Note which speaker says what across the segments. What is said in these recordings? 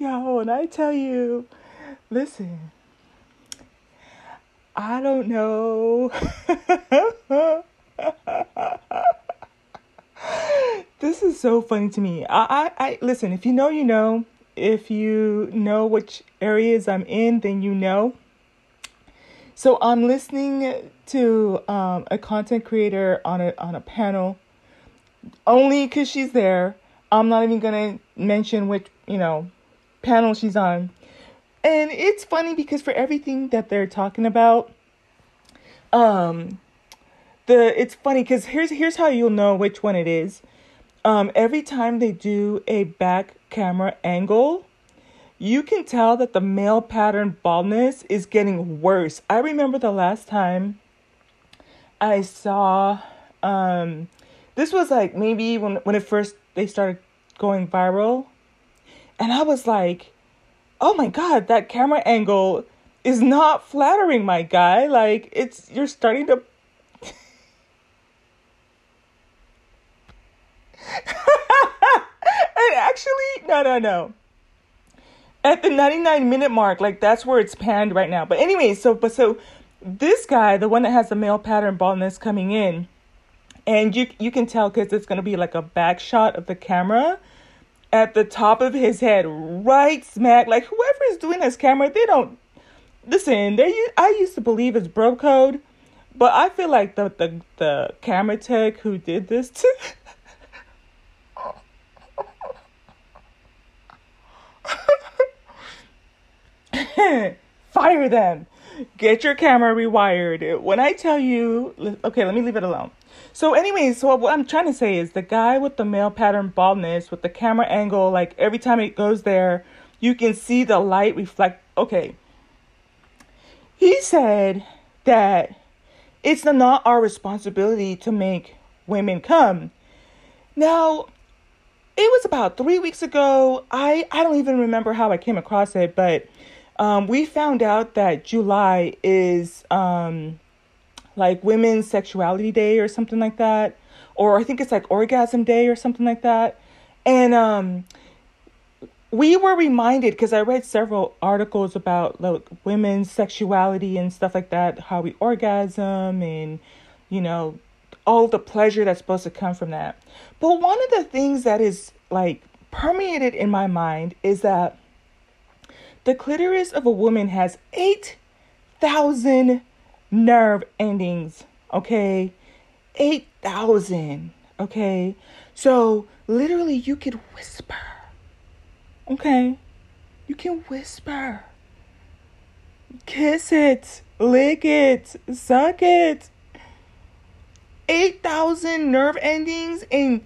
Speaker 1: Yo, when I tell you, listen, I don't know. this is so funny to me. I, I, I listen, if you know, you know. If you know which areas I'm in, then you know. So I'm listening to um, a content creator on a on a panel only because she's there. I'm not even gonna mention which you know panel she's on, and it's funny because for everything that they're talking about, um, the it's funny because here's here's how you'll know which one it is. Um, every time they do a back camera angle, you can tell that the male pattern baldness is getting worse. I remember the last time I saw um this was like maybe when when it first they started going viral and I was like, "Oh my god, that camera angle is not flattering, my guy. Like it's you're starting to and actually, no, no, no. At the 99 minute mark, like that's where it's panned right now. But anyway, so but so this guy, the one that has the male pattern baldness coming in, and you you can tell because it's gonna be like a back shot of the camera at the top of his head, right smack. Like whoever is doing this camera, they don't listen. They I used to believe it's bro code, but I feel like the the the camera tech who did this to. Fire them. Get your camera rewired. When I tell you, okay, let me leave it alone. So, anyways, so what I'm trying to say is the guy with the male pattern baldness with the camera angle, like every time it goes there, you can see the light reflect. Okay. He said that it's not our responsibility to make women come. Now, it was about three weeks ago. I, I don't even remember how I came across it, but um, we found out that July is um, like Women's Sexuality Day or something like that, or I think it's like Orgasm Day or something like that. And um, we were reminded because I read several articles about like women's sexuality and stuff like that, how we orgasm and you know all the pleasure that's supposed to come from that. But one of the things that is like permeated in my mind is that the clitoris of a woman has 8,000 nerve endings, okay? 8,000, okay? So literally, you could whisper, okay? You can whisper. Kiss it, lick it, suck it. 8,000 nerve endings, and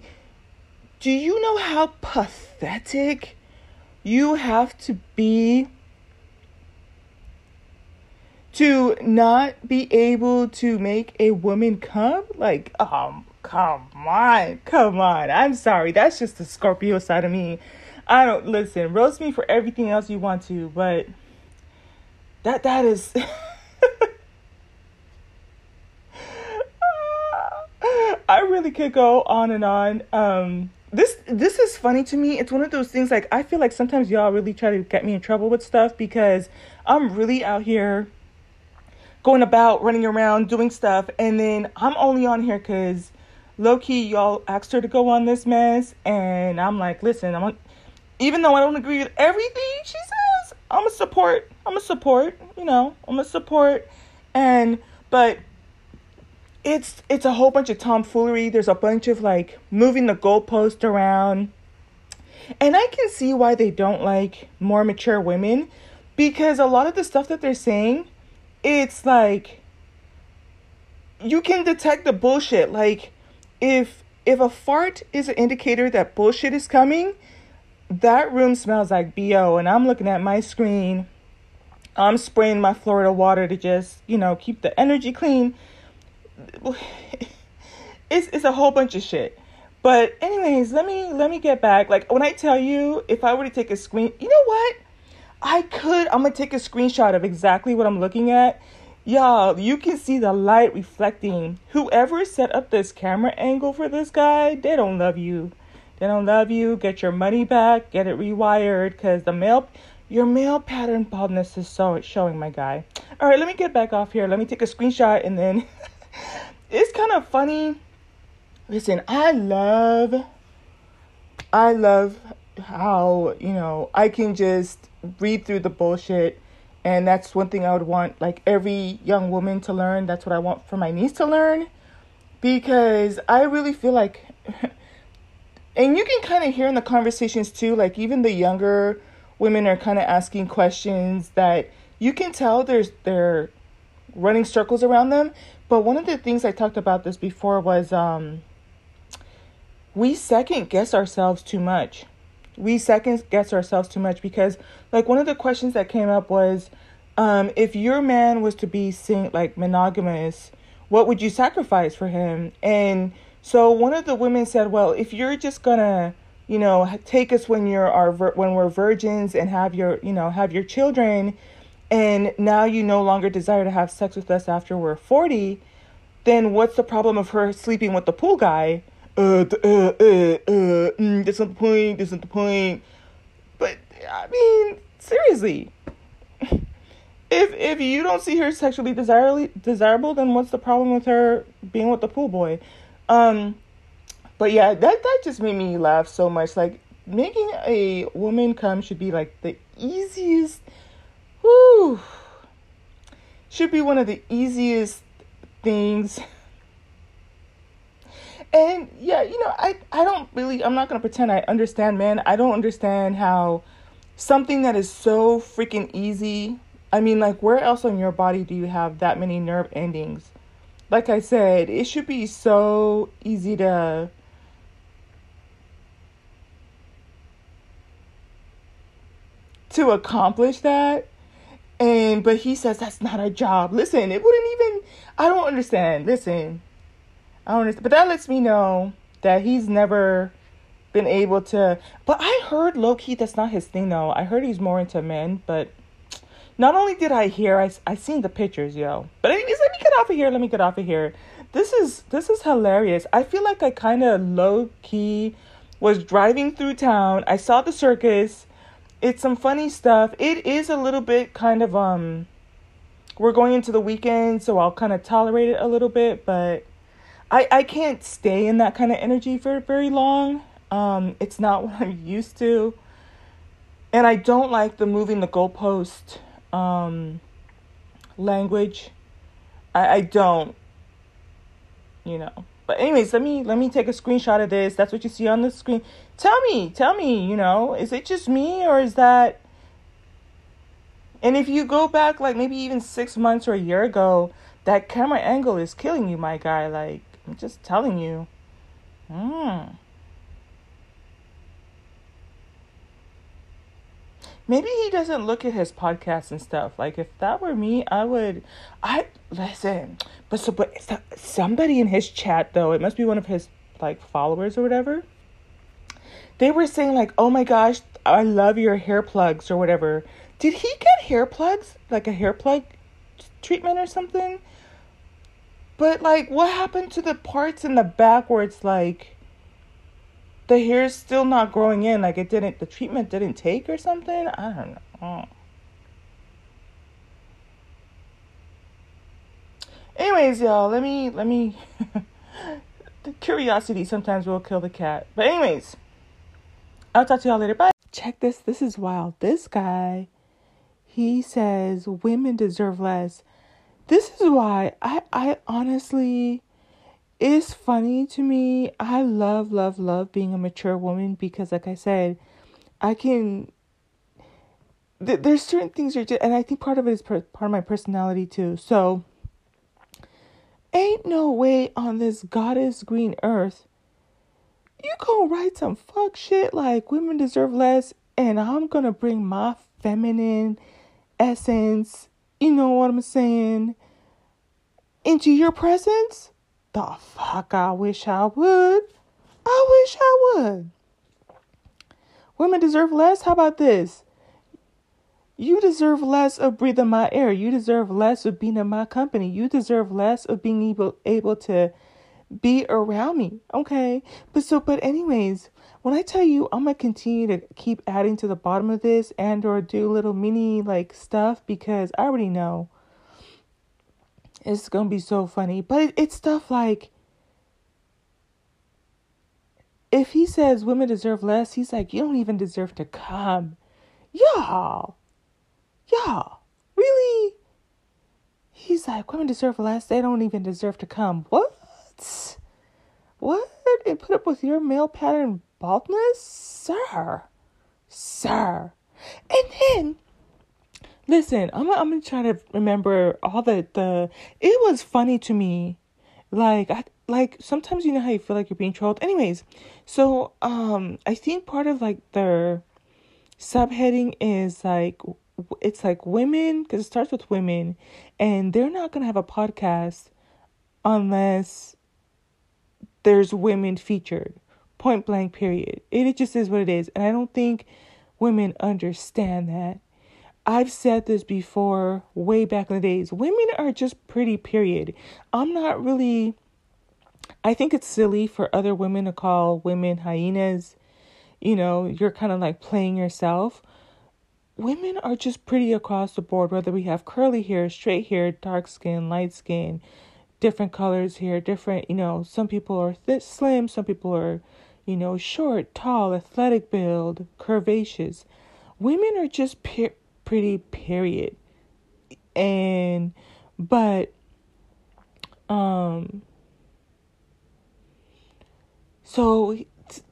Speaker 1: do you know how pathetic you have to be to not be able to make a woman come? Like, um, come on, come on. I'm sorry, that's just the Scorpio side of me. I don't listen, roast me for everything else you want to, but that that is I really could go on and on. Um this this is funny to me. It's one of those things like I feel like sometimes y'all really try to get me in trouble with stuff because I'm really out here going about running around doing stuff and then I'm only on here cuz low key y'all asked her to go on this mess and I'm like, "Listen, I'm a, even though I don't agree with everything she says, I'm a support. I'm a support, you know. I'm a support and but it's it's a whole bunch of tomfoolery. There's a bunch of like moving the goalpost around. And I can see why they don't like more mature women because a lot of the stuff that they're saying, it's like you can detect the bullshit. Like if if a fart is an indicator that bullshit is coming, that room smells like BO and I'm looking at my screen. I'm spraying my Florida water to just, you know, keep the energy clean it's it's a whole bunch of shit. But anyways, let me let me get back. Like when I tell you, if I were to take a screen, you know what? I could. I'm gonna take a screenshot of exactly what I'm looking at. Y'all, you can see the light reflecting. Whoever set up this camera angle for this guy, they don't love you. they don't love you. Get your money back. Get it rewired because the male, your male pattern baldness is so showing, my guy. All right, let me get back off here. Let me take a screenshot and then it's kind of funny. Listen, I love, I love how you know I can just read through the bullshit. And that's one thing I would want like every young woman to learn. That's what I want for my niece to learn. Because I really feel like and you can kind of hear in the conversations too like even the younger women are kind of asking questions that you can tell there's they're running circles around them. But one of the things i talked about this before was um we second guess ourselves too much we second guess ourselves too much because like one of the questions that came up was um if your man was to be sing like monogamous what would you sacrifice for him? And so one of the women said well if you're just gonna you know take us when you're our when we're virgins and have your you know have your children and now you no longer desire to have sex with us after we're 40 then what's the problem of her sleeping with the pool guy uh, uh, uh, uh, mm, that's not the point, that's not the point. But, I mean, seriously. If if you don't see her sexually desirably desirable, then what's the problem with her being with the pool boy? Um, but yeah, that that just made me laugh so much. Like making a woman come should be like the easiest. Whoo, should be one of the easiest things and yeah, you know, I I don't really I'm not going to pretend I understand man. I don't understand how something that is so freaking easy. I mean, like where else on your body do you have that many nerve endings? Like I said, it should be so easy to to accomplish that. And but he says that's not our job. Listen, it wouldn't even I don't understand. Listen, I don't understand. But that lets me know that he's never been able to. But I heard low key that's not his thing though. I heard he's more into men. But not only did I hear, I I seen the pictures, yo. But anyways, let me get off of here. Let me get off of here. This is this is hilarious. I feel like I kind of low key was driving through town. I saw the circus. It's some funny stuff. It is a little bit kind of um. We're going into the weekend, so I'll kind of tolerate it a little bit, but I, I can't stay in that kind of energy for very long. Um, it's not what I'm used to. And I don't like the moving the goalpost um, language. I, I don't, you know. But anyways, let me let me take a screenshot of this. That's what you see on the screen. Tell me, tell me, you know, is it just me or is that and if you go back like maybe even 6 months or a year ago, that camera angle is killing you, my guy. Like I'm just telling you. Hmm. Maybe he doesn't look at his podcasts and stuff. Like if that were me, I would. I listen, but so but somebody in his chat though, it must be one of his like followers or whatever. They were saying like, "Oh my gosh, I love your hair plugs or whatever." Did he get hair plugs, like a hair plug treatment or something? But like, what happened to the parts in the back where it's like the hair's still not growing in? Like it didn't, the treatment didn't take or something? I don't know. Anyways, y'all, let me let me. the curiosity sometimes will kill the cat. But anyways, I'll talk to y'all later. Bye. Check this. This is wild. This guy, he says women deserve less this is why I I honestly it's funny to me. I love love love being a mature woman because like I said, I can th- there's certain things you're just, and I think part of it is per- part of my personality too. So ain't no way on this goddess green earth you gonna write some fuck shit like women deserve less and I'm gonna bring my feminine essence you know what I'm saying, into your presence? The fuck I wish I would. I wish I would. Women deserve less? How about this? You deserve less of breathing my air. You deserve less of being in my company. You deserve less of being able able to be around me. Okay. But so but anyways, when I tell you I'm gonna continue to keep adding to the bottom of this and or do little mini like stuff because I already know it's gonna be so funny. But it's stuff like if he says women deserve less, he's like, you don't even deserve to come. Y'all, y'all, really? He's like, women deserve less. They don't even deserve to come. What? What? And put up with your male pattern baldness? Sir. Sir. And then, listen, I'm, I'm to try to remember all the, the, it was funny to me. Like, I, like sometimes you know how you feel like you're being trolled. Anyways, so, um, I think part of like their subheading is like, it's like women, because it starts with women, and they're not to have a podcast unless there's women featured point blank period. It just is what it is. And i don't think women understand that. I've said this before way back in the days. Women are just pretty period. I'm not really i think it's silly for other women to call women hyenas. You know you're kind of like playing yourself. Women are just pretty across the board whether we have curly hair straight hair dark skin light skin different colors here different you know some people are th- slim some people are you know, short, tall, athletic build, curvaceous. Women are just pe- pretty, period. And, but, um, so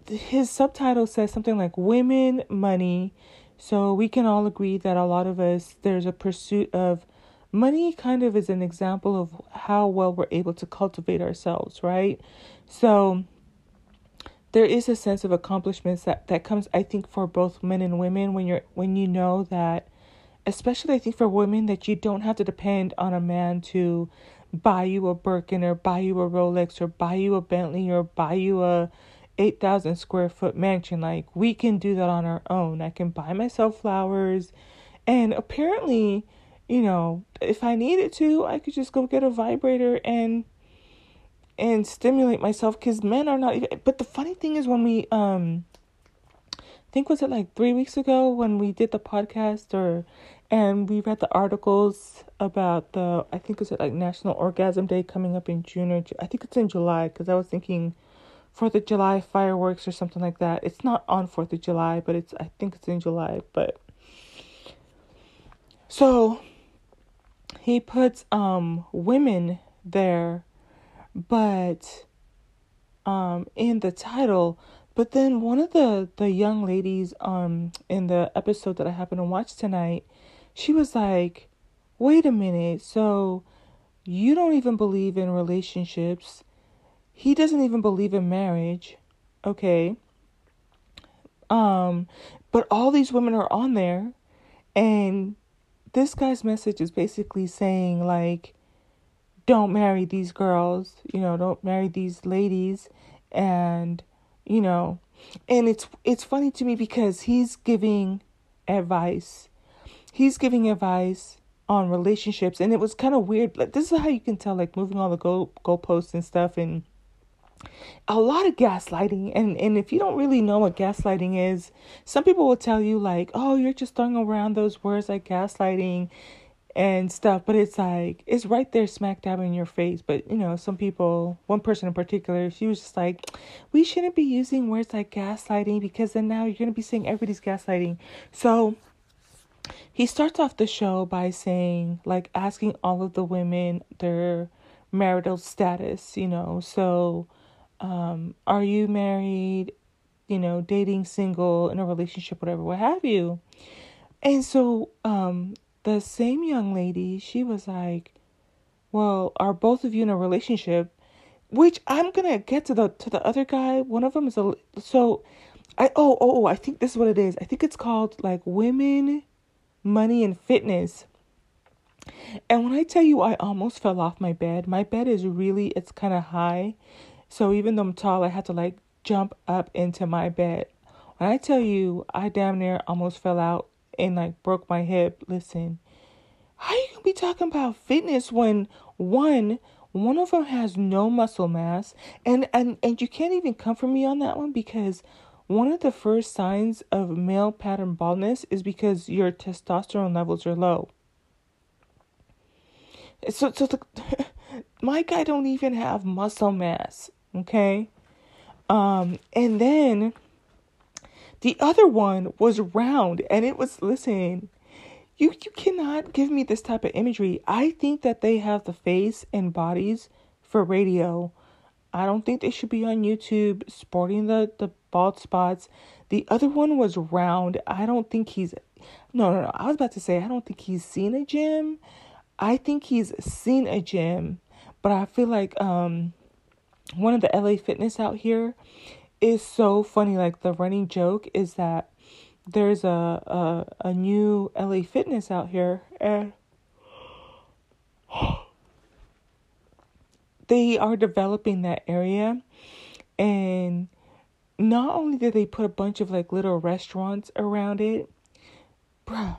Speaker 1: his subtitle says something like women, money. So we can all agree that a lot of us, there's a pursuit of money, kind of is an example of how well we're able to cultivate ourselves, right? So, there is a sense of accomplishments that, that comes I think for both men and women when you're when you know that especially I think for women that you don't have to depend on a man to buy you a Birkin or buy you a Rolex or buy you a Bentley or buy you a 8,000 square foot mansion. Like, we can do that on our own. I can buy myself flowers. And apparently, you know, if I needed to, I could just go get a vibrator and and stimulate myself because men are not even but the funny thing is when we um I think was it like three weeks ago when we did the podcast or and we read the articles about the I think was it like National Orgasm Day coming up in June or I think it's in July because I was thinking Fourth of July fireworks or something like that. It's not on Fourth of July, but it's I think it's in July. But so he puts um women there but um in the title but then one of the the young ladies um in the episode that I happened to watch tonight she was like wait a minute so you don't even believe in relationships. He doesn't even believe in marriage. Okay. Um but all these women are on there and this guy's message is basically saying like don't marry these girls, you know, don't marry these ladies and you know, and it's it's funny to me because he's giving advice. He's giving advice on relationships and it was kind of weird. Like this is how you can tell like moving all the goal goalposts and stuff and a lot of gaslighting and and if you don't really know what gaslighting is some people will tell you like oh you're just throwing around those words like gaslighting and stuff but it's like it's right there smack dab in your face. But you know some people one person in particular she was just like we shouldn't be using words like gaslighting because then now you're to be saying everybody's gaslighting. So he starts off the show by saying like asking all of the women their marital status you know. So um are you married you know dating single in a relationship whatever what have you? And so um the same young lady, she was like, "Well, are both of you in a relationship?" Which I'm gonna get to the to the other guy. One of them is a so, I oh oh, oh I think this is what it is. I think it's called like women, money and fitness. And when I tell you I almost fell off my bed, my bed is really it's kind of high. So even though I'm tall, I had to like jump up into my bed. When I tell you I damn near almost fell out and like broke my hip. Listen, how you gonna be talking about fitness when one one of them has no muscle mass and and and you can't even come for me on that one because one of the first signs of male pattern baldness is because your testosterone levels are low. So, so the, my guy don't even have muscle mass, okay? Um, and then the other one was round, and it was listen. You you cannot give me this type of imagery. I think that they have the face and bodies for radio. I don't think they should be on YouTube sporting the the bald spots. The other one was round. I don't think he's no no no. I was about to say I don't think he's seen a gym. I think he's seen a gym, but I feel like um one of the LA Fitness out here is so funny. Like the running joke is that there's a a, a new LA Fitness out here and they are developing that area and not only did they put a bunch of like little restaurants around it, bruh,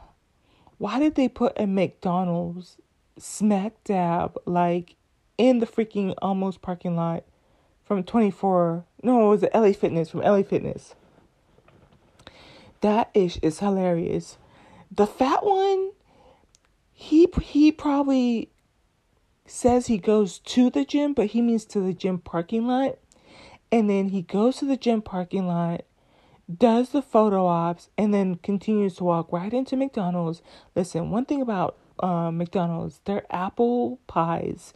Speaker 1: why did they put a McDonald's smack dab like in the freaking almost parking lot from 24? No, it was the LA Fitness from LA Fitness. That ish is hilarious. The fat one, he he probably says he goes to the gym, but he means to the gym parking lot. And then he goes to the gym parking lot, does the photo ops, and then continues to walk right into McDonald's. Listen, one thing about uh, McDonald's, their apple pies.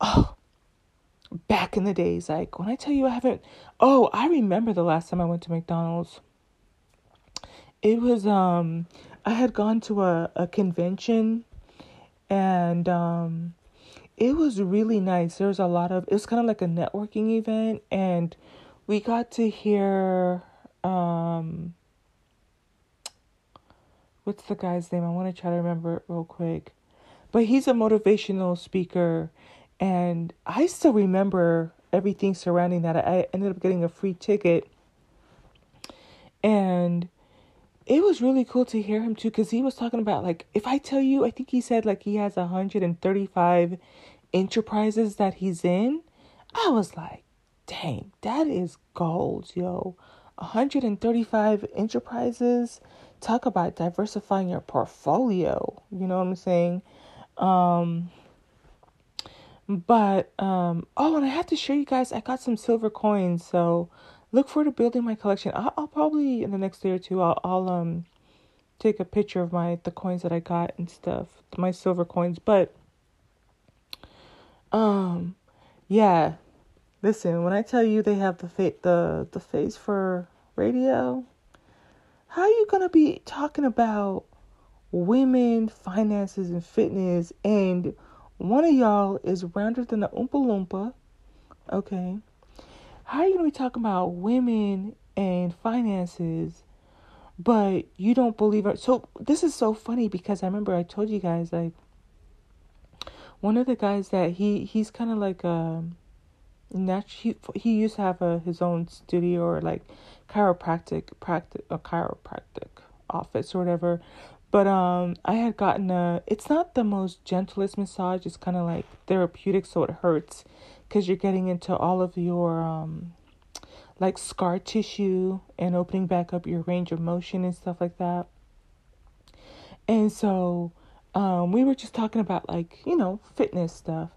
Speaker 1: Oh, back in the days, like when I tell you I haven't. Oh, I remember the last time I went to McDonald's. It was um, I had gone to a a convention, and um, it was really nice. There was a lot of it was kind of like a networking event and we got to hear um what's the guy's name? I want to try to remember it real quick. But he's a motivational speaker and I still remember everything surrounding that. I ended up getting a free ticket. And it was really cool to hear him too because he was talking about like if i tell you i think he said like he has 135 enterprises that he's in. I was like dang that is gold yo. 135 enterprises? Talk about diversifying your portfolio you know what i'm saying? Um but um oh and i have to show you guys i got some silver coins so look forward to building my collection. I'll, I'll probably in the next day or two I'll I'll um take a picture of my the coins that I got and stuff, my silver coins. But um yeah, listen, when I tell you they have the fa- the the face for radio, how are you gonna be talking about women, finances, and fitness, and one of y'all is rounder than the Oompa Loompa, okay? how are you going to be talking about women and finances, but you don't believe it? So this is so funny because I remember I told you guys like one of the guys that he he's kind of like um he, he used to have a his own studio or like chiropractic practice a chiropractic office or whatever but um i had gotten a it's not the most gentlest massage it's kind of like therapeutic so it hurts because you're getting into all of your um like scar tissue and opening back up your range of motion and stuff like that. And so um we were just talking about like, you know, fitness stuff.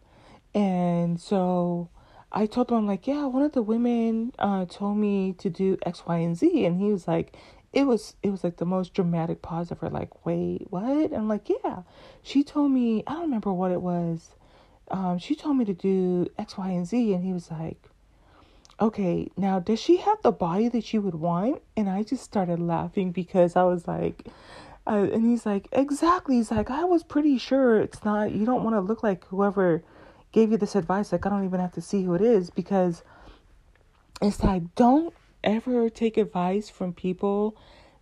Speaker 1: And so I told him I'm like, yeah, one of the women uh told me to do X, Y, and Z and he was like it was it was like the most dramatic pause of her like, wait, what? I'm like, yeah. She told me I don't remember what it was um, she told me to do X, Y, and Z. And he was like, okay, now does she have the body that you would want? And I just started laughing because I was like, uh, and he's like, exactly. He's like, I was pretty sure it's not, you don't want to look like whoever gave you this advice. Like, I don't even have to see who it is because it's like, don't ever take advice from people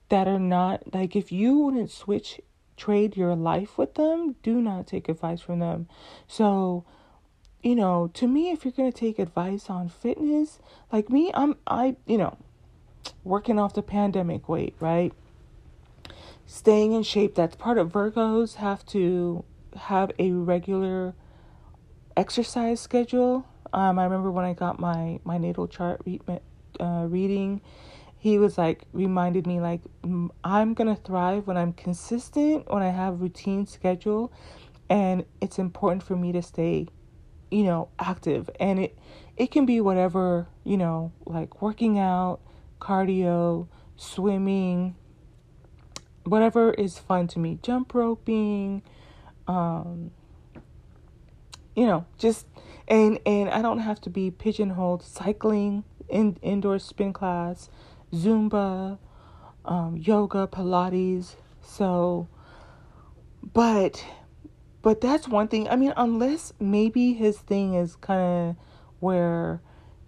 Speaker 1: that are not, like, if you wouldn't switch trade your life with them, do not take advice from them. So, you know, to me, if you're going to take advice on fitness, like me, I'm, I, you know, working off the pandemic weight, right? Staying in shape. That's part of Virgos have to have a regular exercise schedule. Um, I remember when I got my, my natal chart re- uh, reading, he was like reminded me like I'm gonna thrive when I'm consistent, when I have routine schedule, and it's important for me to stay, you know, active. And it it can be whatever you know, like working out, cardio, swimming, whatever is fun to me, jump roping, um, you know, just and and I don't have to be pigeonholed cycling in indoor spin class Zumba, um, yoga, Pilates. So, but, but that's one thing. I mean, unless maybe his thing is kind of where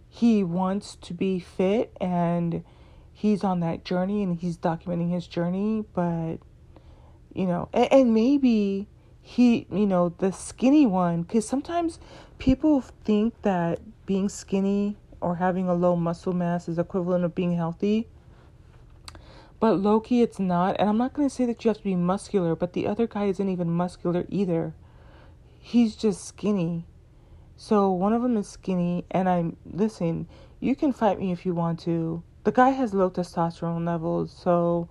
Speaker 1: he wants to be fit and he's on that journey and he's documenting his journey, but, you know, and, and maybe he, you know, the skinny one, because sometimes people think that being skinny or having a low muscle mass is equivalent of being healthy. But low key, it's not. And I'm not going to say that you have to be muscular, but the other guy isn't even muscular either. He's just skinny. So one of them is skinny, and I'm listen. You can fight me if you want to. The guy has low testosterone levels, so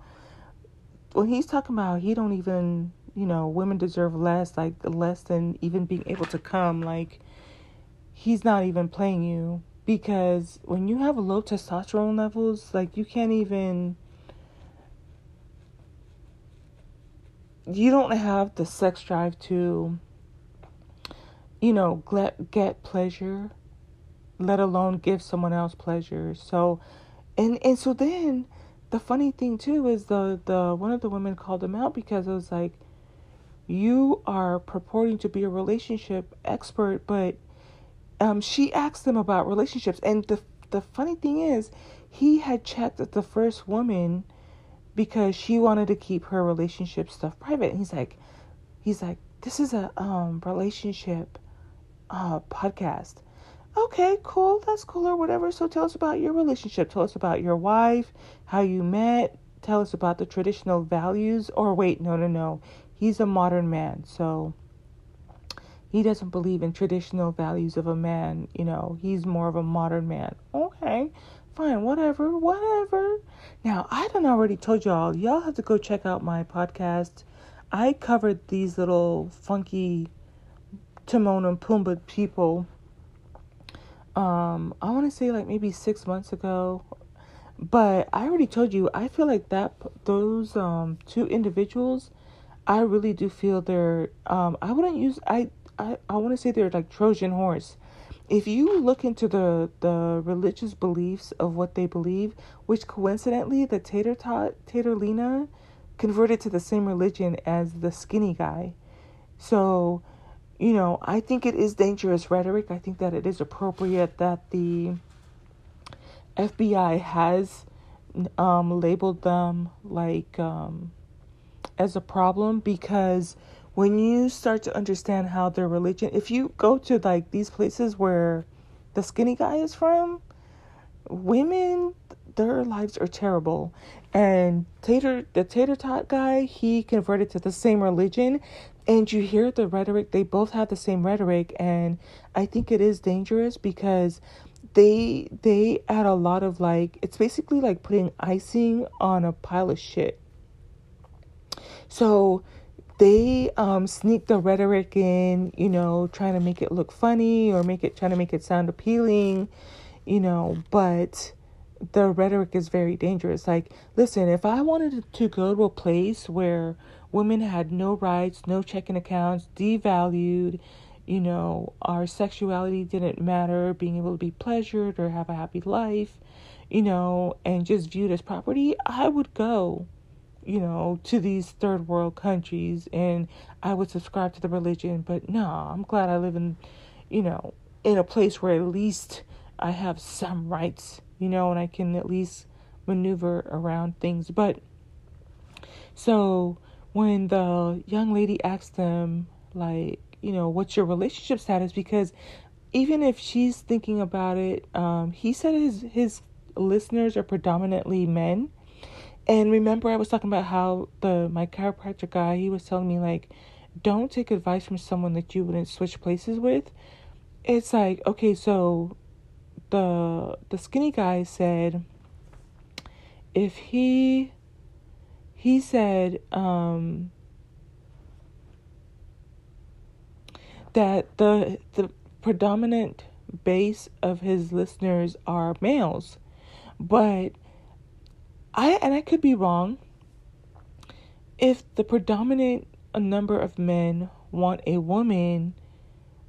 Speaker 1: when he's talking about he don't even, you know, women deserve less, like less than even being able to come, like he's not even playing you because when you have low testosterone levels, like you can't even you don't have the sex drive to you know get get pleasure let alone give someone else pleasure. So and and so then the funny thing too is the the one of the women called him out because it was like you are purporting to be a relationship expert but um she asked him about relationships and the the funny thing is he had checked the first woman because she wanted to keep her relationship stuff private. And he's like, he's like, this is a um relationship uh podcast. Okay, cool, that's cool or whatever. So tell us about your relationship. Tell us about your wife, how you met. Tell us about the traditional values. Or wait, no, no, no. He's a modern man, so he doesn't believe in traditional values of a man. You know, he's more of a modern man. Okay, fine, whatever, whatever. Now, I done already told y'all, y'all have to go check out my podcast. I covered these little funky Timon and Pumbaa people. Um, I want to say like maybe six months ago, but I already told you. I feel like that those um two individuals, I really do feel they're um I wouldn't use I I I want to say they're like Trojan horse if you look into the the religious beliefs of what they believe, which coincidentally the Tater Tot Taterlina converted to the same religion as the skinny guy. So, you know, I think it is dangerous rhetoric. I think that it is appropriate that the FBI has um, labeled them like um, as a problem because when you start to understand how their religion, if you go to like these places where the skinny guy is from, women, their lives are terrible. And Tater, the Tater Tot guy, he converted to the same religion. And you hear the rhetoric, they both have the same rhetoric. And I think it is dangerous because they they add a lot of like it's basically like putting icing on a pile of shit. So they um, sneak the rhetoric in, you know, trying to make it look funny or make it trying to make it sound appealing, you know, but the rhetoric is very dangerous. Like, listen, if I wanted to go to a place where women had no rights, no checking accounts, devalued, you know, our sexuality didn't matter, being able to be pleasured or have a happy life, you know, and just viewed as property, I would go you know, to these third world countries and I would subscribe to the religion, but no, I'm glad I live in, you know, in a place where at least I have some rights, you know, and I can at least maneuver around things. But so when the young lady asked them, like, you know, what's your relationship status? Because even if she's thinking about it, um, he said his his listeners are predominantly men and remember, I was talking about how the my chiropractor guy he was telling me like, don't take advice from someone that you wouldn't switch places with. It's like okay, so the the skinny guy said, if he he said um that the the predominant base of his listeners are males. But I and I could be wrong. If the predominant number of men want a woman,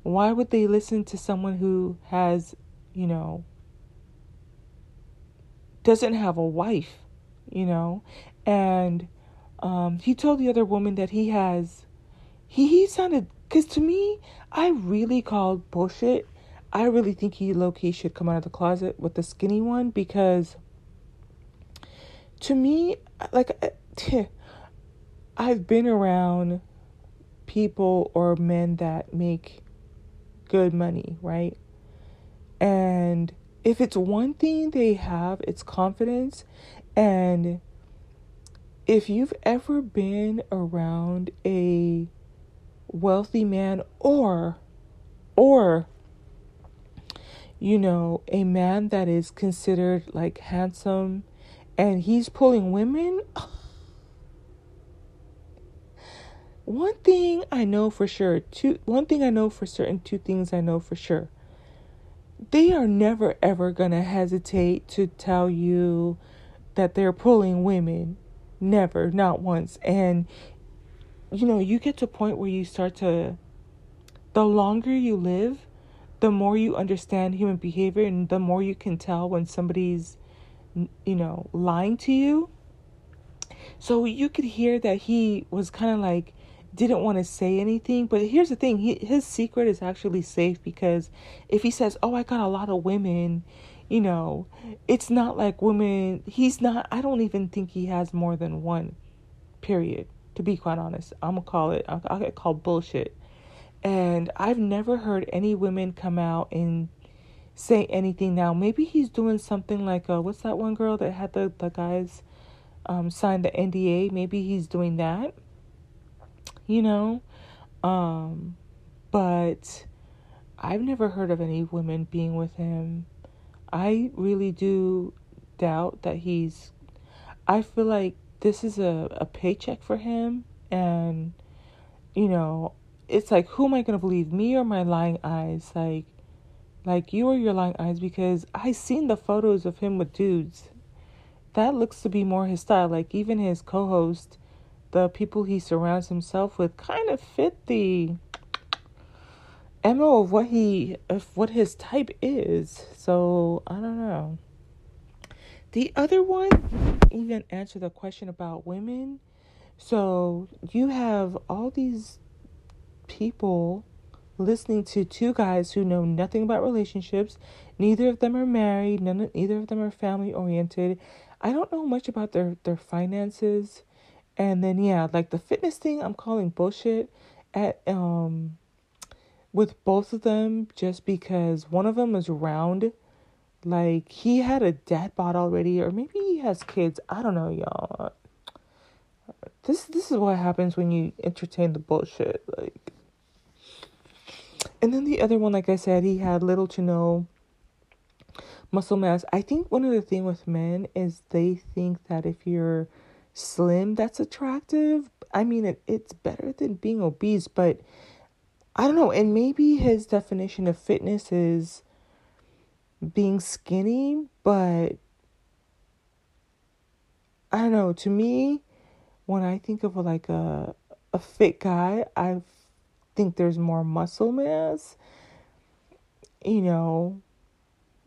Speaker 1: why would they listen to someone who has, you know, doesn't have a wife, you know? And um, he told the other woman that he has, he, he sounded, because to me, I really called bullshit. I really think he low key should come out of the closet with the skinny one because to me, like, uh, I've been around people or men that make good money, right? And if it's one thing they have, it's confidence. And if you've ever been around a wealthy man or or you know, a man that is considered like handsome and he's pulling women. one thing I know for sure, two one thing I know for certain, two things I know for sure. They are never ever to hesitate to tell you that they're pulling women. Never, not once. And you know, you get to a point where you start to the longer you live, the more you understand human behavior and the more you can tell when somebody's you know, lying to you. So you could hear that he was kind of like didn't want to say anything. But here's the thing he, his secret is actually safe because if he says, Oh, I got a lot of women, you know, it's not like women, he's not, I don't even think he has more than one, period. To be quite honest, I'm gonna call it, I'll, get called bullshit. And I've never heard any women come out and say anything now. Maybe he's doing something like, uh, what's that one girl that had the, the guys um, sign the NDA? Maybe he's doing that you know? Um, but I've never heard of any women being with him. I really do doubt that he's. I feel like this is a, a paycheck for him, and, you know, it's like, who am I going to believe, me or my lying eyes? Like, like you or your lying eyes, because I seen the photos of him with dudes. That looks to be more his style. Like, even his co host the people he surrounds himself with kind of fit the MO of what he of what his type is. So I don't know. The other one even answer the question about women. So you have all these people listening to two guys who know nothing about relationships. Neither of them are married. None, neither of them are family oriented. I don't know much about their their finances. And then yeah, like the fitness thing I'm calling bullshit at um with both of them just because one of them is round like he had a dad bod already or maybe he has kids. I don't know, y'all. This this is what happens when you entertain the bullshit like and then the other one like I said, he had little to no muscle mass. I think one of the thing with men is they think that if you're slim that's attractive. I mean, it, it's better than being obese, but I don't know. And maybe his definition of fitness is being skinny, but I don't know. To me, when I think of like a a fit guy, I think there's more muscle mass. You know,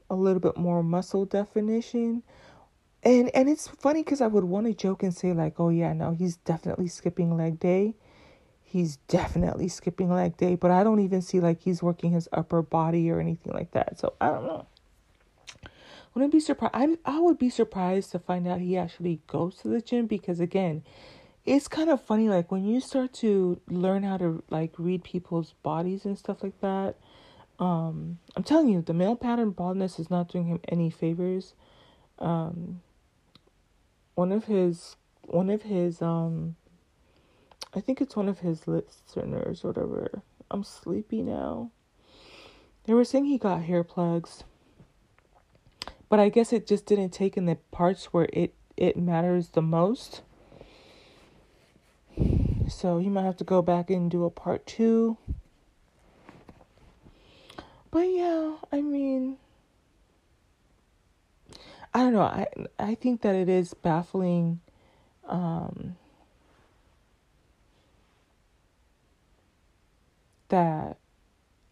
Speaker 1: a little bit more muscle definition. And and it's funny because I would want to joke and say like, oh yeah, no, he's definitely skipping leg day. He's definitely skipping leg day, but I don't even see like he's working his upper body or anything like that. So I don't know. Wouldn't be surprised. I I would be surprised to find out he actually goes to the gym because again, it's kind of funny like when you start to learn how to like read people's bodies and stuff like that. Um, I'm telling you, the male pattern baldness is not doing him any favors. Um, one of his one of his um I think it's one of his listeners or whatever. I'm sleepy now. They were saying he got hair plugs. But I guess it just didn't take in the parts where it it matters the most. So you might have to go back and do a part two. But yeah, I mean, I don't know. I I think that it is baffling. Um, that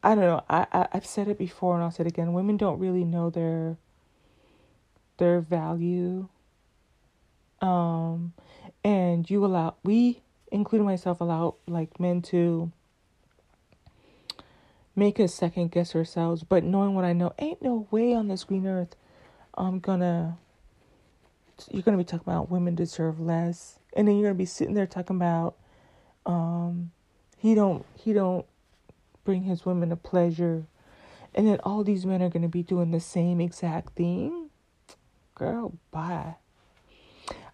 Speaker 1: I don't know. I, I I've said it before and I'll say it again. Women don't really know their their value. Um, and you allow we, including myself, allow like men to make us second guess ourselves. But knowing what I know, ain't no way on this green earth I'm gonna. You're gonna be talking about women deserve less, and then you're gonna be sitting there talking about, um, he don't he don't bring his women a pleasure, and then all these men are gonna be doing the same exact thing. Girl, bye.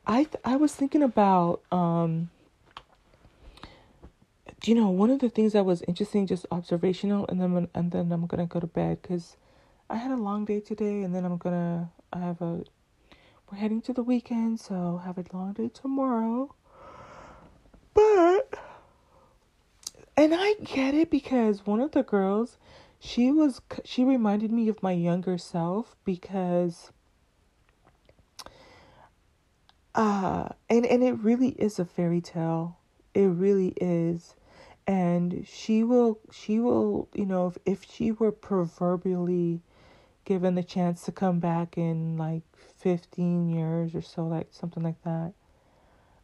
Speaker 1: I th- I was thinking about um. You know, one of the things that was interesting, just observational, and then and then I'm gonna go to bed because I had a long day today, and then I'm gonna. I have a. We're heading to the weekend, so have a long day tomorrow. But. And I get it because one of the girls, she was. She reminded me of my younger self because. Uh, and, and it really is a fairy tale. It really is and she will she will you know if, if she were proverbially given the chance to come back in like 15 years or so, like something like that.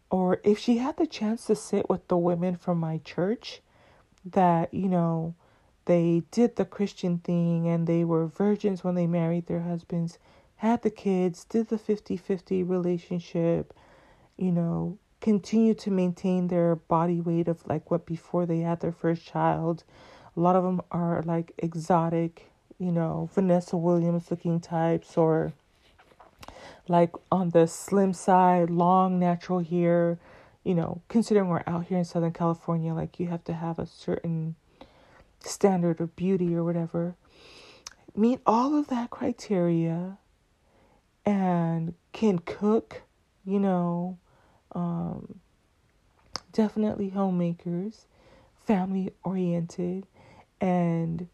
Speaker 1: Or if she had the chance to sit with the women from my church that, you know, they did the Christian thing and they were virgins when they married their husbands, had the kids, did the 50 50 relationship, you know, continue to maintain their body weight of like what before they had their first child. A lot of them are like exotic you know, Vanessa Williams looking types or like on the slim side, long natural hair, you know, considering we're out here in Southern California, like you have to have a certain standard of beauty or whatever. Meet all of that criteria and can cook, you know, um, definitely homemakers, family oriented, and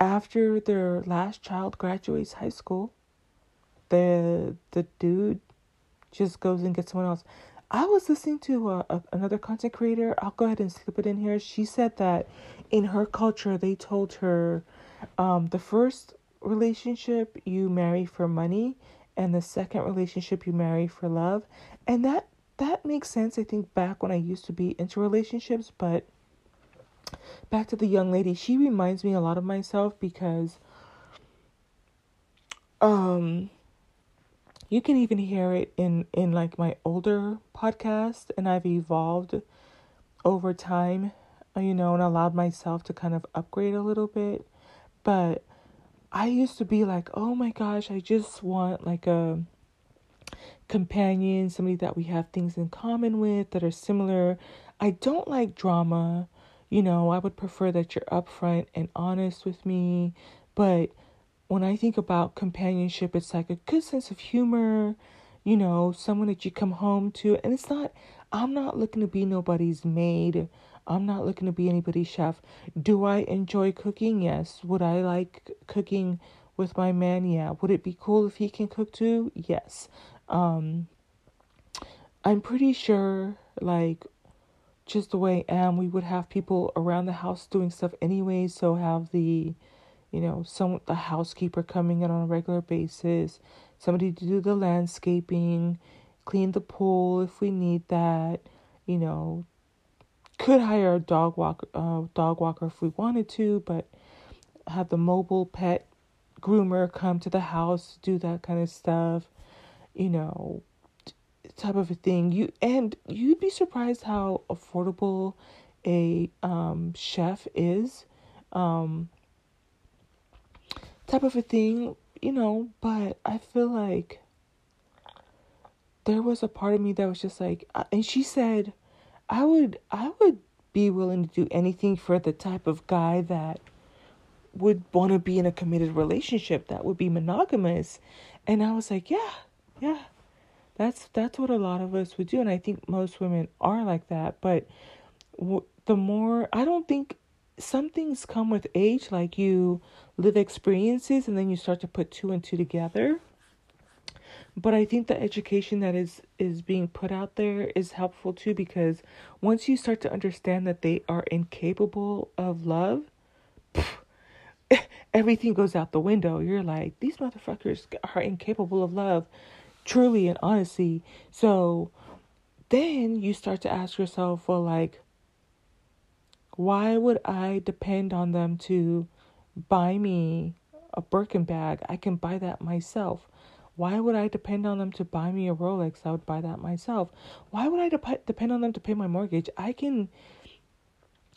Speaker 1: after their last child graduates high school, the the dude just goes and gets someone else. I was listening to a, a, another content creator. I'll go ahead and slip it in here. She said that in her culture, they told her um, the first relationship you marry for money, and the second relationship you marry for love, and that that makes sense. I think back when I used to be into relationships, but back to the young lady, she reminds me a lot of myself because um you can even hear it in in like my older podcast and I've evolved over time, you know, and allowed myself to kind of upgrade a little bit. But I used to be like, "Oh my gosh, I just want like a companion, somebody that we have things in common with that are similar. I don't like drama you know, I would prefer that you're upfront and honest with me. But when I think about companionship, it's like a good sense of humor, you know, someone that you come home to. And it's not, I'm not looking to be nobody's maid. I'm not looking to be anybody's chef. Do I enjoy cooking? Yes. Would I like cooking with my man? Yeah. Would it be cool if he can cook too? Yes. Um, I'm pretty sure, like, just the way I am, we would have people around the house doing stuff anyway. So have the, you know, some the housekeeper coming in on a regular basis, somebody to do the landscaping, clean the pool if we need that, you know, could hire a dog walker, uh, dog walker if we wanted to, but have the mobile pet groomer come to the house do that kind of stuff, you know, type of a thing. You and you'd be surprised how affordable a um, chef is. Um, type of a thing, you know, but I feel like there was a part of me that was just like uh, and she said I would I would be willing to do anything for the type of guy that would want to be in a committed relationship that would be monogamous. And I was like, yeah, yeah, That's that's what a lot of us would do, and I think most women are like that. But w- the more I don't think some things come with age, like you live experiences and then you start to put two and two together. But I think the education that is is being put out there is helpful too because once you start to understand that they are incapable of love, pff, everything goes out the window. You're like, these motherfuckers are incapable of love, truly and honestly. So then you start to ask yourself, well, like, why would I depend on them to buy me a Birkin bag? I can buy that myself. Why would I depend on them to buy me a Rolex? I would buy that myself. Why would I de- depend on them to pay my mortgage? I can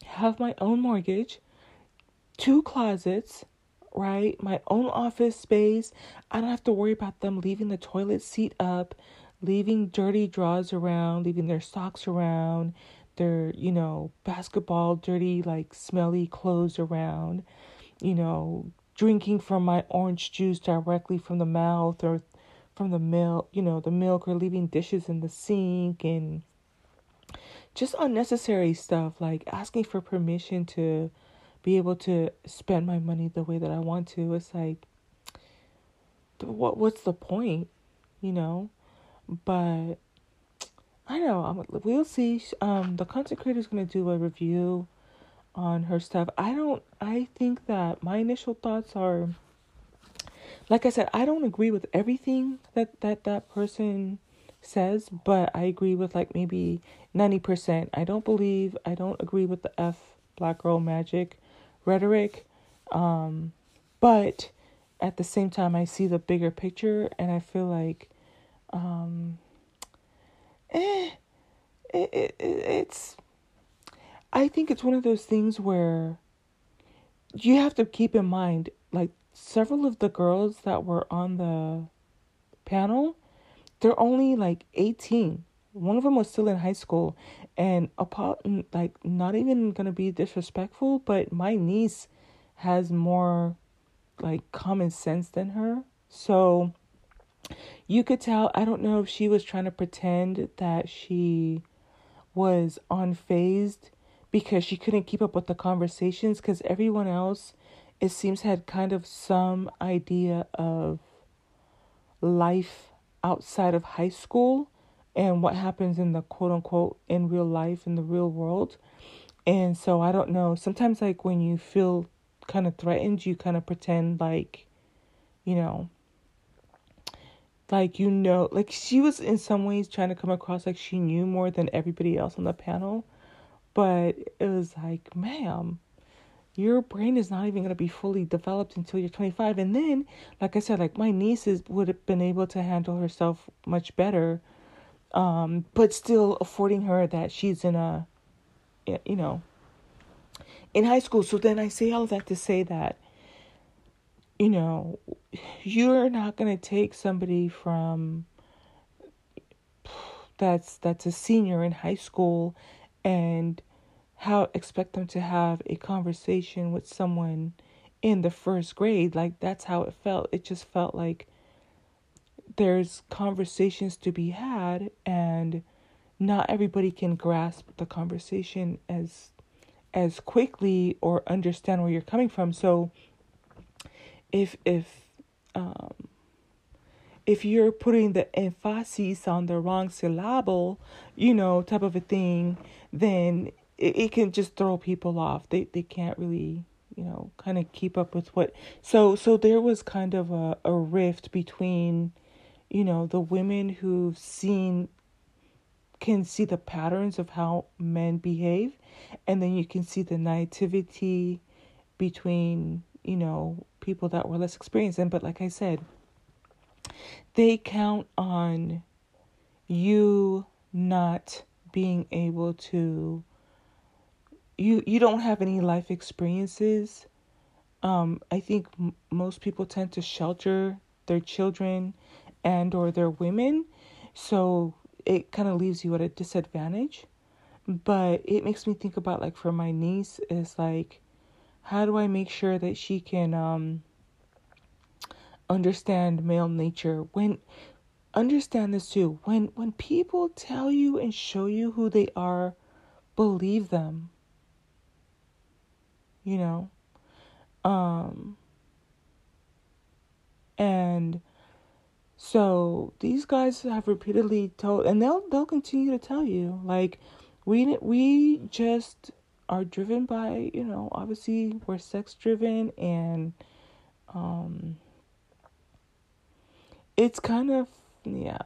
Speaker 1: have my own mortgage, two closets, right? My own office space. I don't have to worry about them leaving the toilet seat up, leaving dirty drawers around, leaving their socks around, their, you know, basketball, dirty, like smelly clothes around, you know, drinking from my orange juice directly from the mouth or from the milk, you know, the milk or leaving dishes in the sink and just unnecessary stuff like asking for permission to be able to spend my money the way that I want to. It's like what what's the point, you know? But I know. I'm, we'll see. Um, the content creator is gonna do a review on her stuff. I don't. I think that my initial thoughts are, like I said, I don't agree with everything that that that person says, but I agree with like maybe ninety percent. I don't believe. I don't agree with the F Black Girl Magic rhetoric, um, but at the same time, I see the bigger picture, and I feel like. Um, eh, it, it, it's, I think it's one of those things where you have to keep in mind, like, several of the girls that were on the panel, they're only like 18. One of them was still in high school, and apart, like, not even gonna be disrespectful, but my niece has more like common sense than her. So you could tell, I don't know if she was trying to pretend that she was unfazed because she couldn't keep up with the conversations because everyone else, it seems, had kind of some idea of life outside of high school and what happens in the quote unquote in real life in the real world. And so I don't know. Sometimes, like when you feel kind of threatened, you kind of pretend like, you know, like you know like she was in some ways trying to come across like she knew more than everybody else on the panel but it was like ma'am your brain is not even going to be fully developed until you're 25 and then like i said like my niece is, would have been able to handle herself much better um but still affording her that she's in a you know in high school. So then i say all that to say that you know, you're not going to take somebody from that's that's a senior in high school and how expect them to have a conversation with someone in the first grade. Like that's how it felt. It just felt like there's conversations to be had and not everybody can grasp the conversation as as quickly or understand where you're coming from so if if um if you're putting the emphasis on the wrong syllable, you know, type of a thing, then it, it can just throw people off. They they can't really, you know, kind of keep up with what. So so there was kind of a, a rift between, you know, the women who've seen can see the patterns of how men behave, and then you can see the naivety between, you know, people that were less experienced in. But like I said, they count on you not being able to you you don't have any life experiences um i think m- most people tend to shelter their children and or they're women so it kind of leaves you at a disadvantage but it makes me think about like for my niece is like how do I make sure that she can um, understand male nature when understand this too. When when people tell you and show you who they are, believe them. You know? Um and so these guys have repeatedly told and they'll they'll continue to tell you like we we just are driven by, you know, obviously we're sex driven and um it's kind of yeah.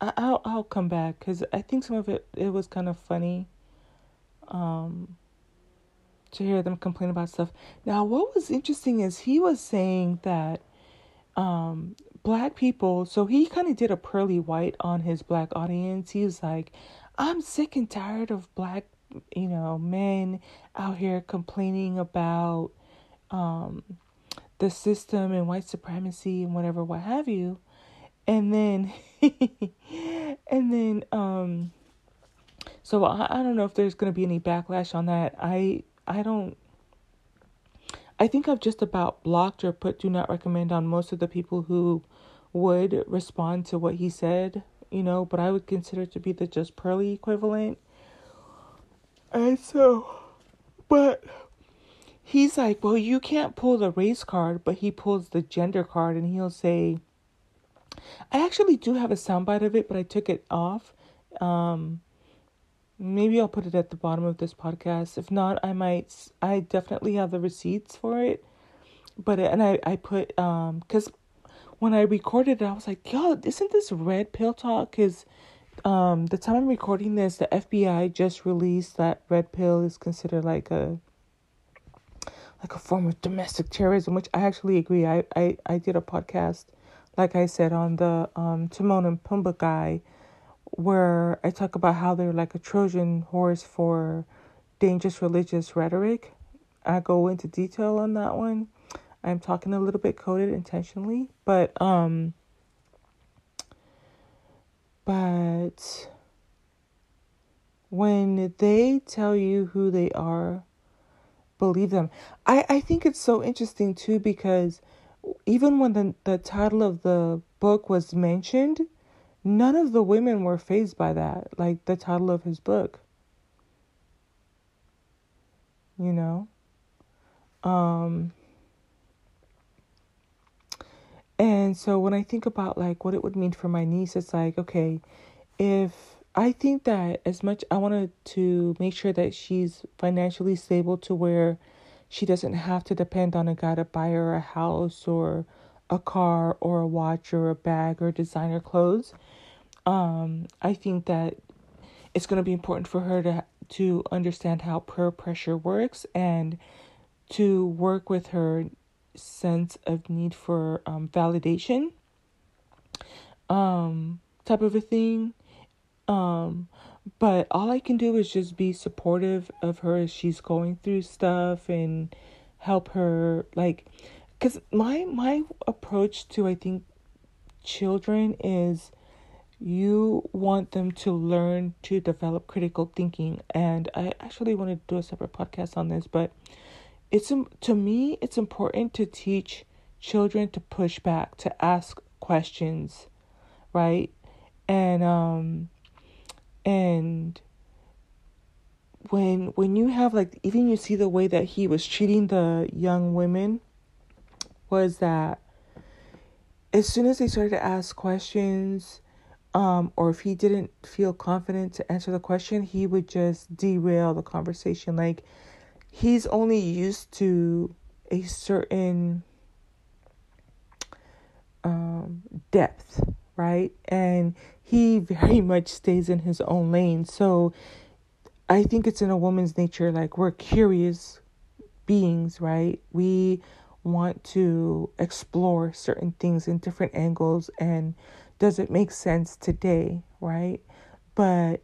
Speaker 1: I, I'll I'll come back because I think some of it it was kind of funny. Um, to hear them complain about stuff. Now, what was interesting is he was saying that um black people. So he kind of did a pearly white on his black audience. He was like, "I'm sick and tired of black, you know, men out here complaining about um the system and white supremacy and whatever, what have you." and then and then um so I, I don't know if there's going to be any backlash on that i i don't i think i've just about blocked or put do not recommend on most of the people who would respond to what he said you know but i would consider to be the just pearly equivalent and so but he's like well you can't pull the race card but he pulls the gender card and he'll say I actually do have a soundbite of it, but I took it off. Um, maybe I'll put it at the bottom of this podcast. If not, I might. I definitely have the receipts for it. But and I I put um because when I recorded it, I was like, yo, isn't this red pill talk? Because um the time I'm recording this, the FBI just released that red pill is considered like a like a form of domestic terrorism, which I actually agree. I I I did a podcast like I said on the um, Timon and Pumbaa guy, where I talk about how they're like a Trojan horse for dangerous religious rhetoric. I go into detail on that one. I'm talking a little bit coded intentionally, but um but when they tell you who they are, believe them. I I think it's so interesting too because even when the, the title of the book was mentioned, none of the women were fazed by that, like the title of his book. You know? Um, and so when I think about like what it would mean for my niece, it's like, okay, if I think that as much I wanted to make sure that she's financially stable to where she doesn't have to depend on a guy to buy her a house or a car or a watch or a bag or designer clothes. Um, I think that it's going to be important for her to to understand how peer pressure works and to work with her sense of need for um, validation um, type of a thing. Um, but all I can do is just be supportive of her as she's going through stuff and help her like cuz my my approach to I think children is you want them to learn to develop critical thinking. And I actually want to do a separate podcast on this but it's to me it's important to teach children to push back to ask questions right? And um and when when you have like even you see the way that he was treating the young women was that as soon as they started to ask questions um, or if he didn't feel confident to answer the question he would just derail the conversation. Like he's only used to a certain um, depth right and he very much stays in his own lane. So I think it's in a woman's nature, like we're curious beings, right? We want to explore certain things in different angles and does it make sense today, right? But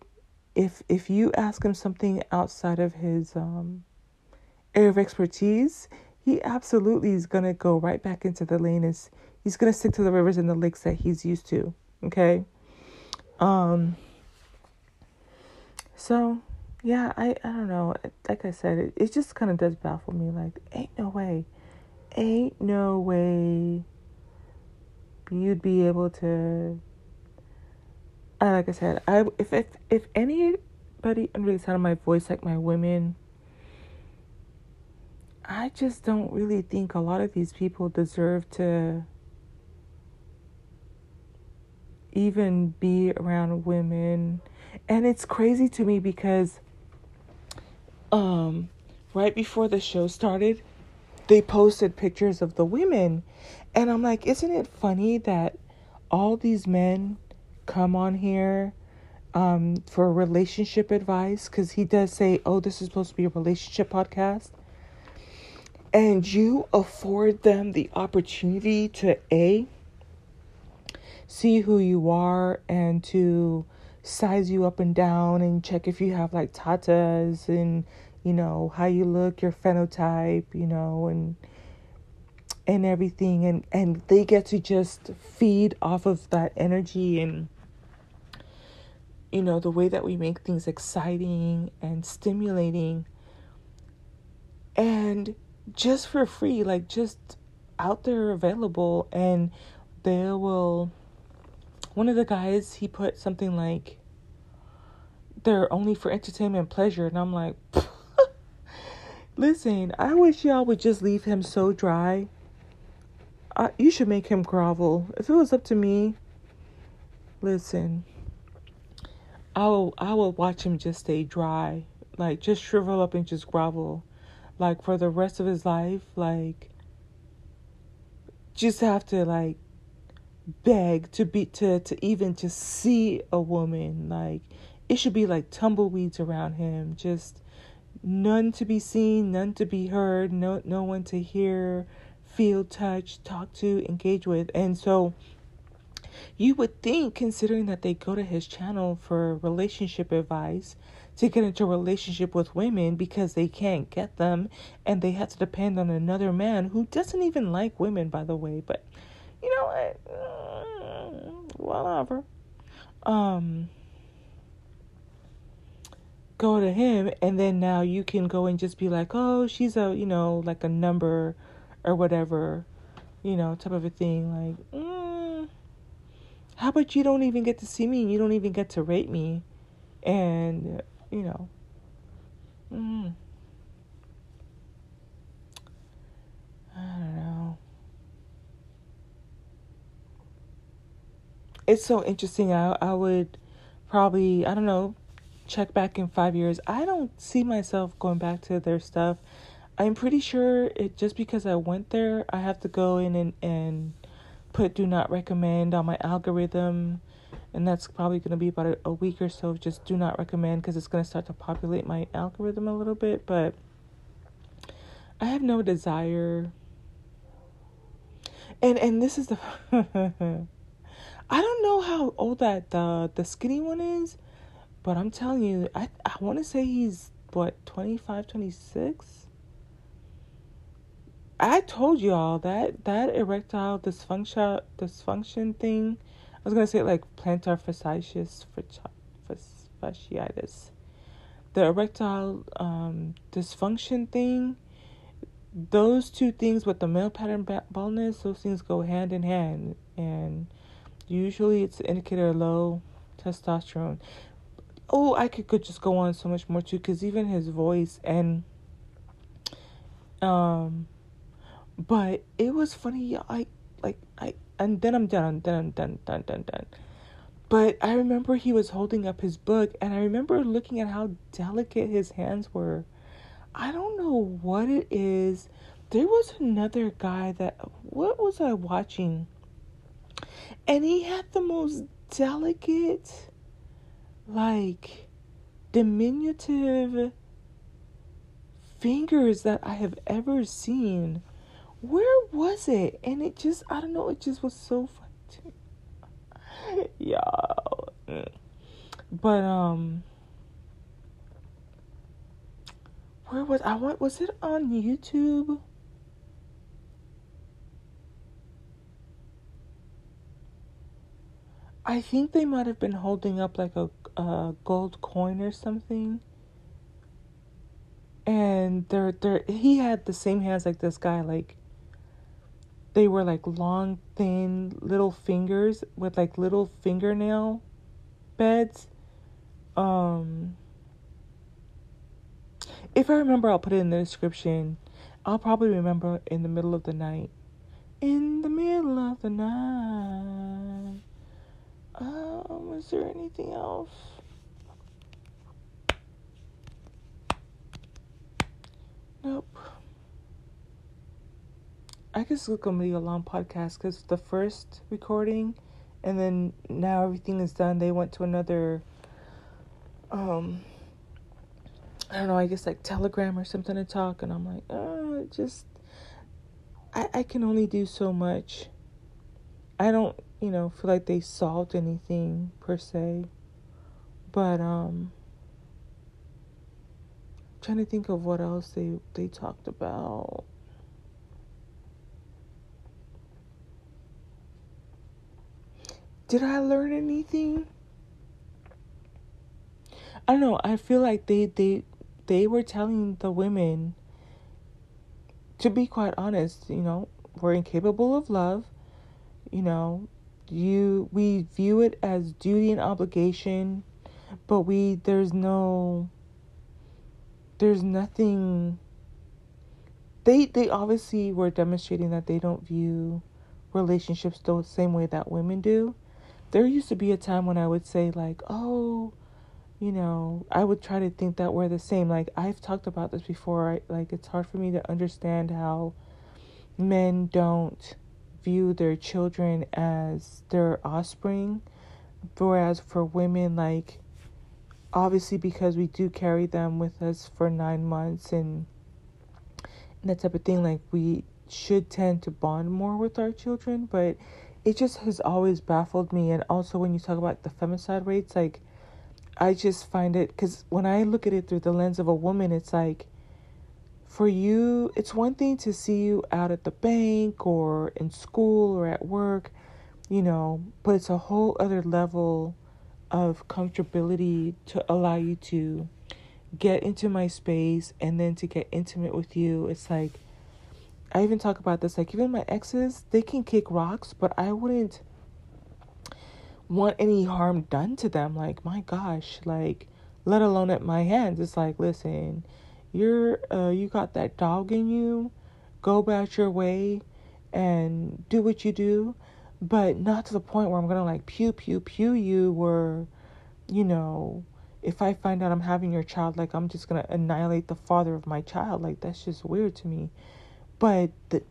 Speaker 1: if if you ask him something outside of his um, area of expertise, he absolutely is gonna go right back into the lane. He's gonna stick to the rivers and the lakes that he's used to. Okay. Um. So, yeah, I I don't know. Like I said, it, it just kind of does baffle me. Like, ain't no way, ain't no way you'd be able to like I said, I if if if anybody under the sound of my voice, like my women, I just don't really think a lot of these people deserve to even be around women. And it's crazy to me because um right before the show started, they posted pictures of the women. And I'm like, isn't it funny that all these men come on here um, for relationship advice? Because he does say, oh, this is supposed to be a relationship podcast. And you afford them the opportunity to A, see who you are and to size you up and down and check if you have like tatas and you know how you look your phenotype you know and and everything. And and they get to just feed off of that energy and you know the way that we make things exciting and stimulating. And just for free like just out there available. And they will one of the guys he put something like they're only for entertainment and pleasure. And i'm like listen i wish y'all would just leave him so dry. I, you should make him grovel. If it was up to me listen i will i will watch him just stay dry. Like just shrivel up and just grovel like for the rest of his life like just have to like beg to be to to even to see a woman like it should be like tumbleweeds around him. Just none to be seen none to be heard no no one to hear feel touch talk to engage with. And so you would think considering that they go to his channel for relationship advice to get into a relationship with women because they can't get them and they have to depend on another man who doesn't even like women by the way but you know what? Uh, whatever. Um, go to him, and then now you can go and just be like, oh, she's a, you know, like a number or whatever, you know, type of a thing. Like, mm, how about you don't even get to see me? And you don't even get to rate me, and you know. Mm, I don't know. it's so interesting. I I would probably I don't know check back in five years. I don't see myself going back to their stuff. I'm pretty sure it just because I went there, I have to go in and and put do not recommend on my algorithm and that's probably going to be about a, a, week or so just do not recommend because it's going to start to populate my algorithm a little bit but i have no desire and and this is the I don't know how old that the the skinny one is, but I'm telling you, I I want to say he's what 25, 26. I told y'all that that erectile dysfunction dysfunction thing. I was gonna say like plantar fasciitis fasciitis. The erectile um, dysfunction thing. Those two things with the male pattern baldness, those things go hand in hand, and Usually it's an indicator of low testosterone. Oh, I could, could just go on so much more too, because even his voice and um, but it was funny. I like I and then I'm done. Then I'm done. Done. Done. Done. But I remember he was holding up his book, and I remember looking at how delicate his hands were. I don't know what it is. There was another guy that. What was I watching? And he had the most delicate, like, diminutive fingers that I have ever seen. Where was it? And it just, I don't know, it just was so fun yeah. But, um, where was I? What was it on YouTube? I think they might have been holding up like a, a gold coin or something. And they're they're he had the same hands like this guy, like they were like long, thin little fingers with like little fingernail beds. Um, if I remember, I'll put it in the description. I'll probably remember in the middle of the night. In the middle of the night. Um, is there anything else? Nope. I guess it's gonna be a long podcast because the first recording, and then now everything is done. They went to another, um, I don't know. I guess like Telegram or something to talk, and I'm like, oh, just, I I can only do so much. I don't, you know, feel like they solved anything per se, but um. I'm trying to think of what else they they talked about. Did I learn anything? I don't know. I feel like they they they were telling the women to be quite honest, you know, we're incapable of love. You know, you we view it as duty and obligation, but we there's no there's nothing they they obviously were demonstrating that they don't view relationships the same way that women do there used to be a time when I would say, like, oh, you know, I would try to think that we're the same. Like, I've talked about this before. I, like, it's hard for me to understand how men don't view their children as their offspring. Whereas for women, like, obviously, because we do carry them with us for nine months and, and that type of thing, like, we should tend to bond more with our children. But it just has always baffled me. And also, when you talk about the femicide rates, like, I just find it because when I look at it through the lens of a woman, it's like, for you, it's one thing to see you out at the bank or in school or at work, you know, but it's a whole other level of comfortability to allow you to get into my space and then to get intimate with you. It's like, I even talk about this like even my exes, they can kick rocks, but I wouldn't want any harm done to them. Like, my gosh, like let alone at my hands. It's like, listen, you're uh you got that dog in you. Go about your way and do what you do, but not to the point where I'm gonna like pew pew pew you where, you know, if I find out I'm having your child, like I'm just gonna annihilate the father of my child. Like that's just weird to me. But the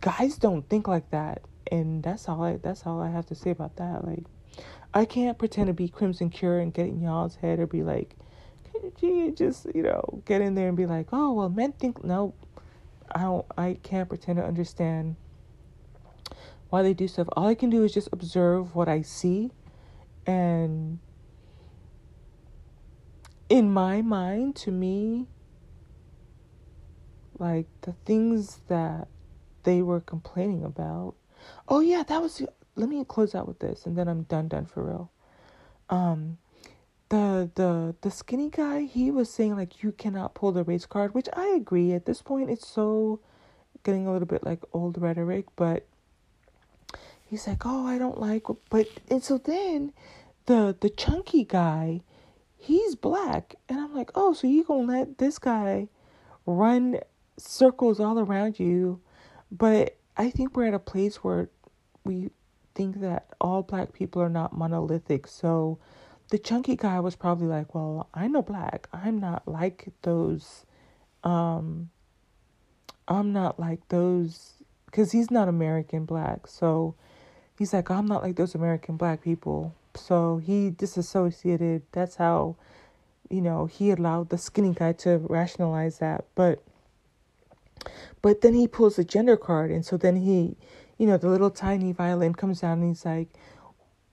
Speaker 1: guys don't think like that, and that's all I that's all I have to say about that. Like, I can't pretend to be Crimson Cure and get in y'all's head or be like, gee, just you know, get in there and be like, oh well, men think no. I don't. I can't pretend to understand why they do stuff. All I can do is just observe what I see, and in my mind, to me, like the things that they were complaining about. Oh yeah, that was let me close out with this and then I'm done done for real. Um the the the skinny guy, he was saying like you cannot pull the race card, which I agree. At this point it's so getting a little bit like old rhetoric, but he's like, "Oh, I don't like but and so then the the chunky guy, he's black." And I'm like, "Oh, so you going to let this guy run circles all around you. But I think we're at a place where we think that all black people are not monolithic. So the chunky guy was probably like, Well, I'm know black. I'm not like those um I'm not like those because he's not American black. So he's like, I'm not like those American black people. So he disassociated. That's how, you know, he allowed the skinny guy to rationalize that. But but then he pulls the gender card, and so then he, you know, the little tiny violin comes down and he's like,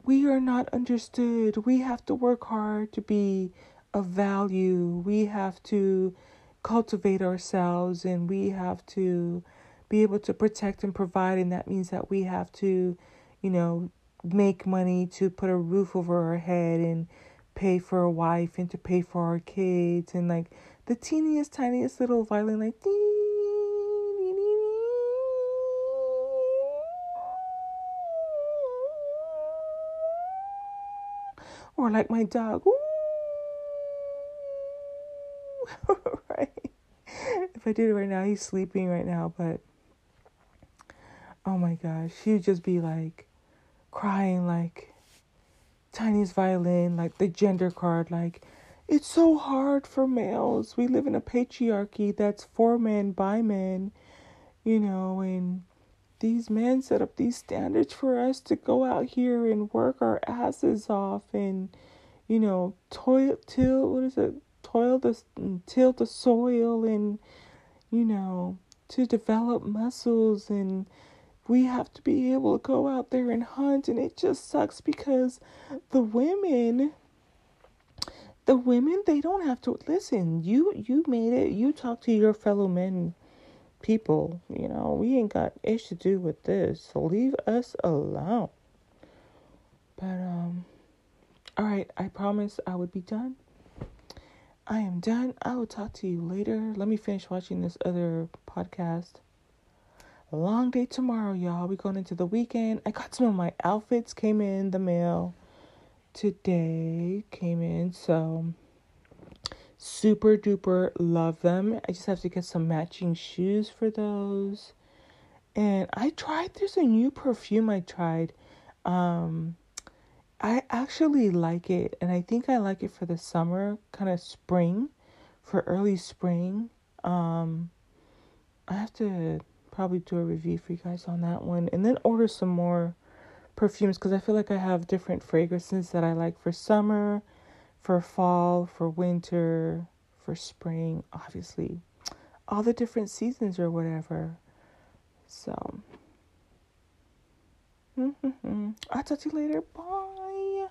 Speaker 1: We are not understood. We have to work hard to be of value. We have to cultivate ourselves and we have to be able to protect and provide. And that means that we have to, you know, make money to put a roof over our head and pay for a wife and to pay for our kids. And like the teeniest, tiniest little violin, like, ding Or like my dog, right? If I did it right now, he's sleeping right now, but oh my gosh, he would just be like crying like Chinese violin, like the gender card, like it's so hard for males. We live in a patriarchy that's for men by men, you know, and these men set up these standards for us to go out here and work our asses off and, you know, toil, till, what is it? Toil the, till the soil and, you know, to develop muscles and we have to be able to go out there and hunt and it just sucks because the women the women they don't have to listen you you made it you talk to your fellow men people you know we ain't got ish to do with this so leave us alone. But um all right i promise i would be done. I am done. I will talk to you later. Let me finish watching this other podcast. Long day tomorrow y'all. We going into the weekend. I got some of my outfits came in the mail today came in. So super duper love them. I just have to get some matching shoes for those. And I tried there's a new perfume I tried. Um I actually like it and I think I like it for the summer, kind of spring, for early spring. Um I have to probably do a review for you guys on that one and then order some more perfumes because I feel like I have different fragrances that I like for summer, for fall, for winter, for spring, obviously. All the different seasons or whatever. So, I'll talk to you later. Bye.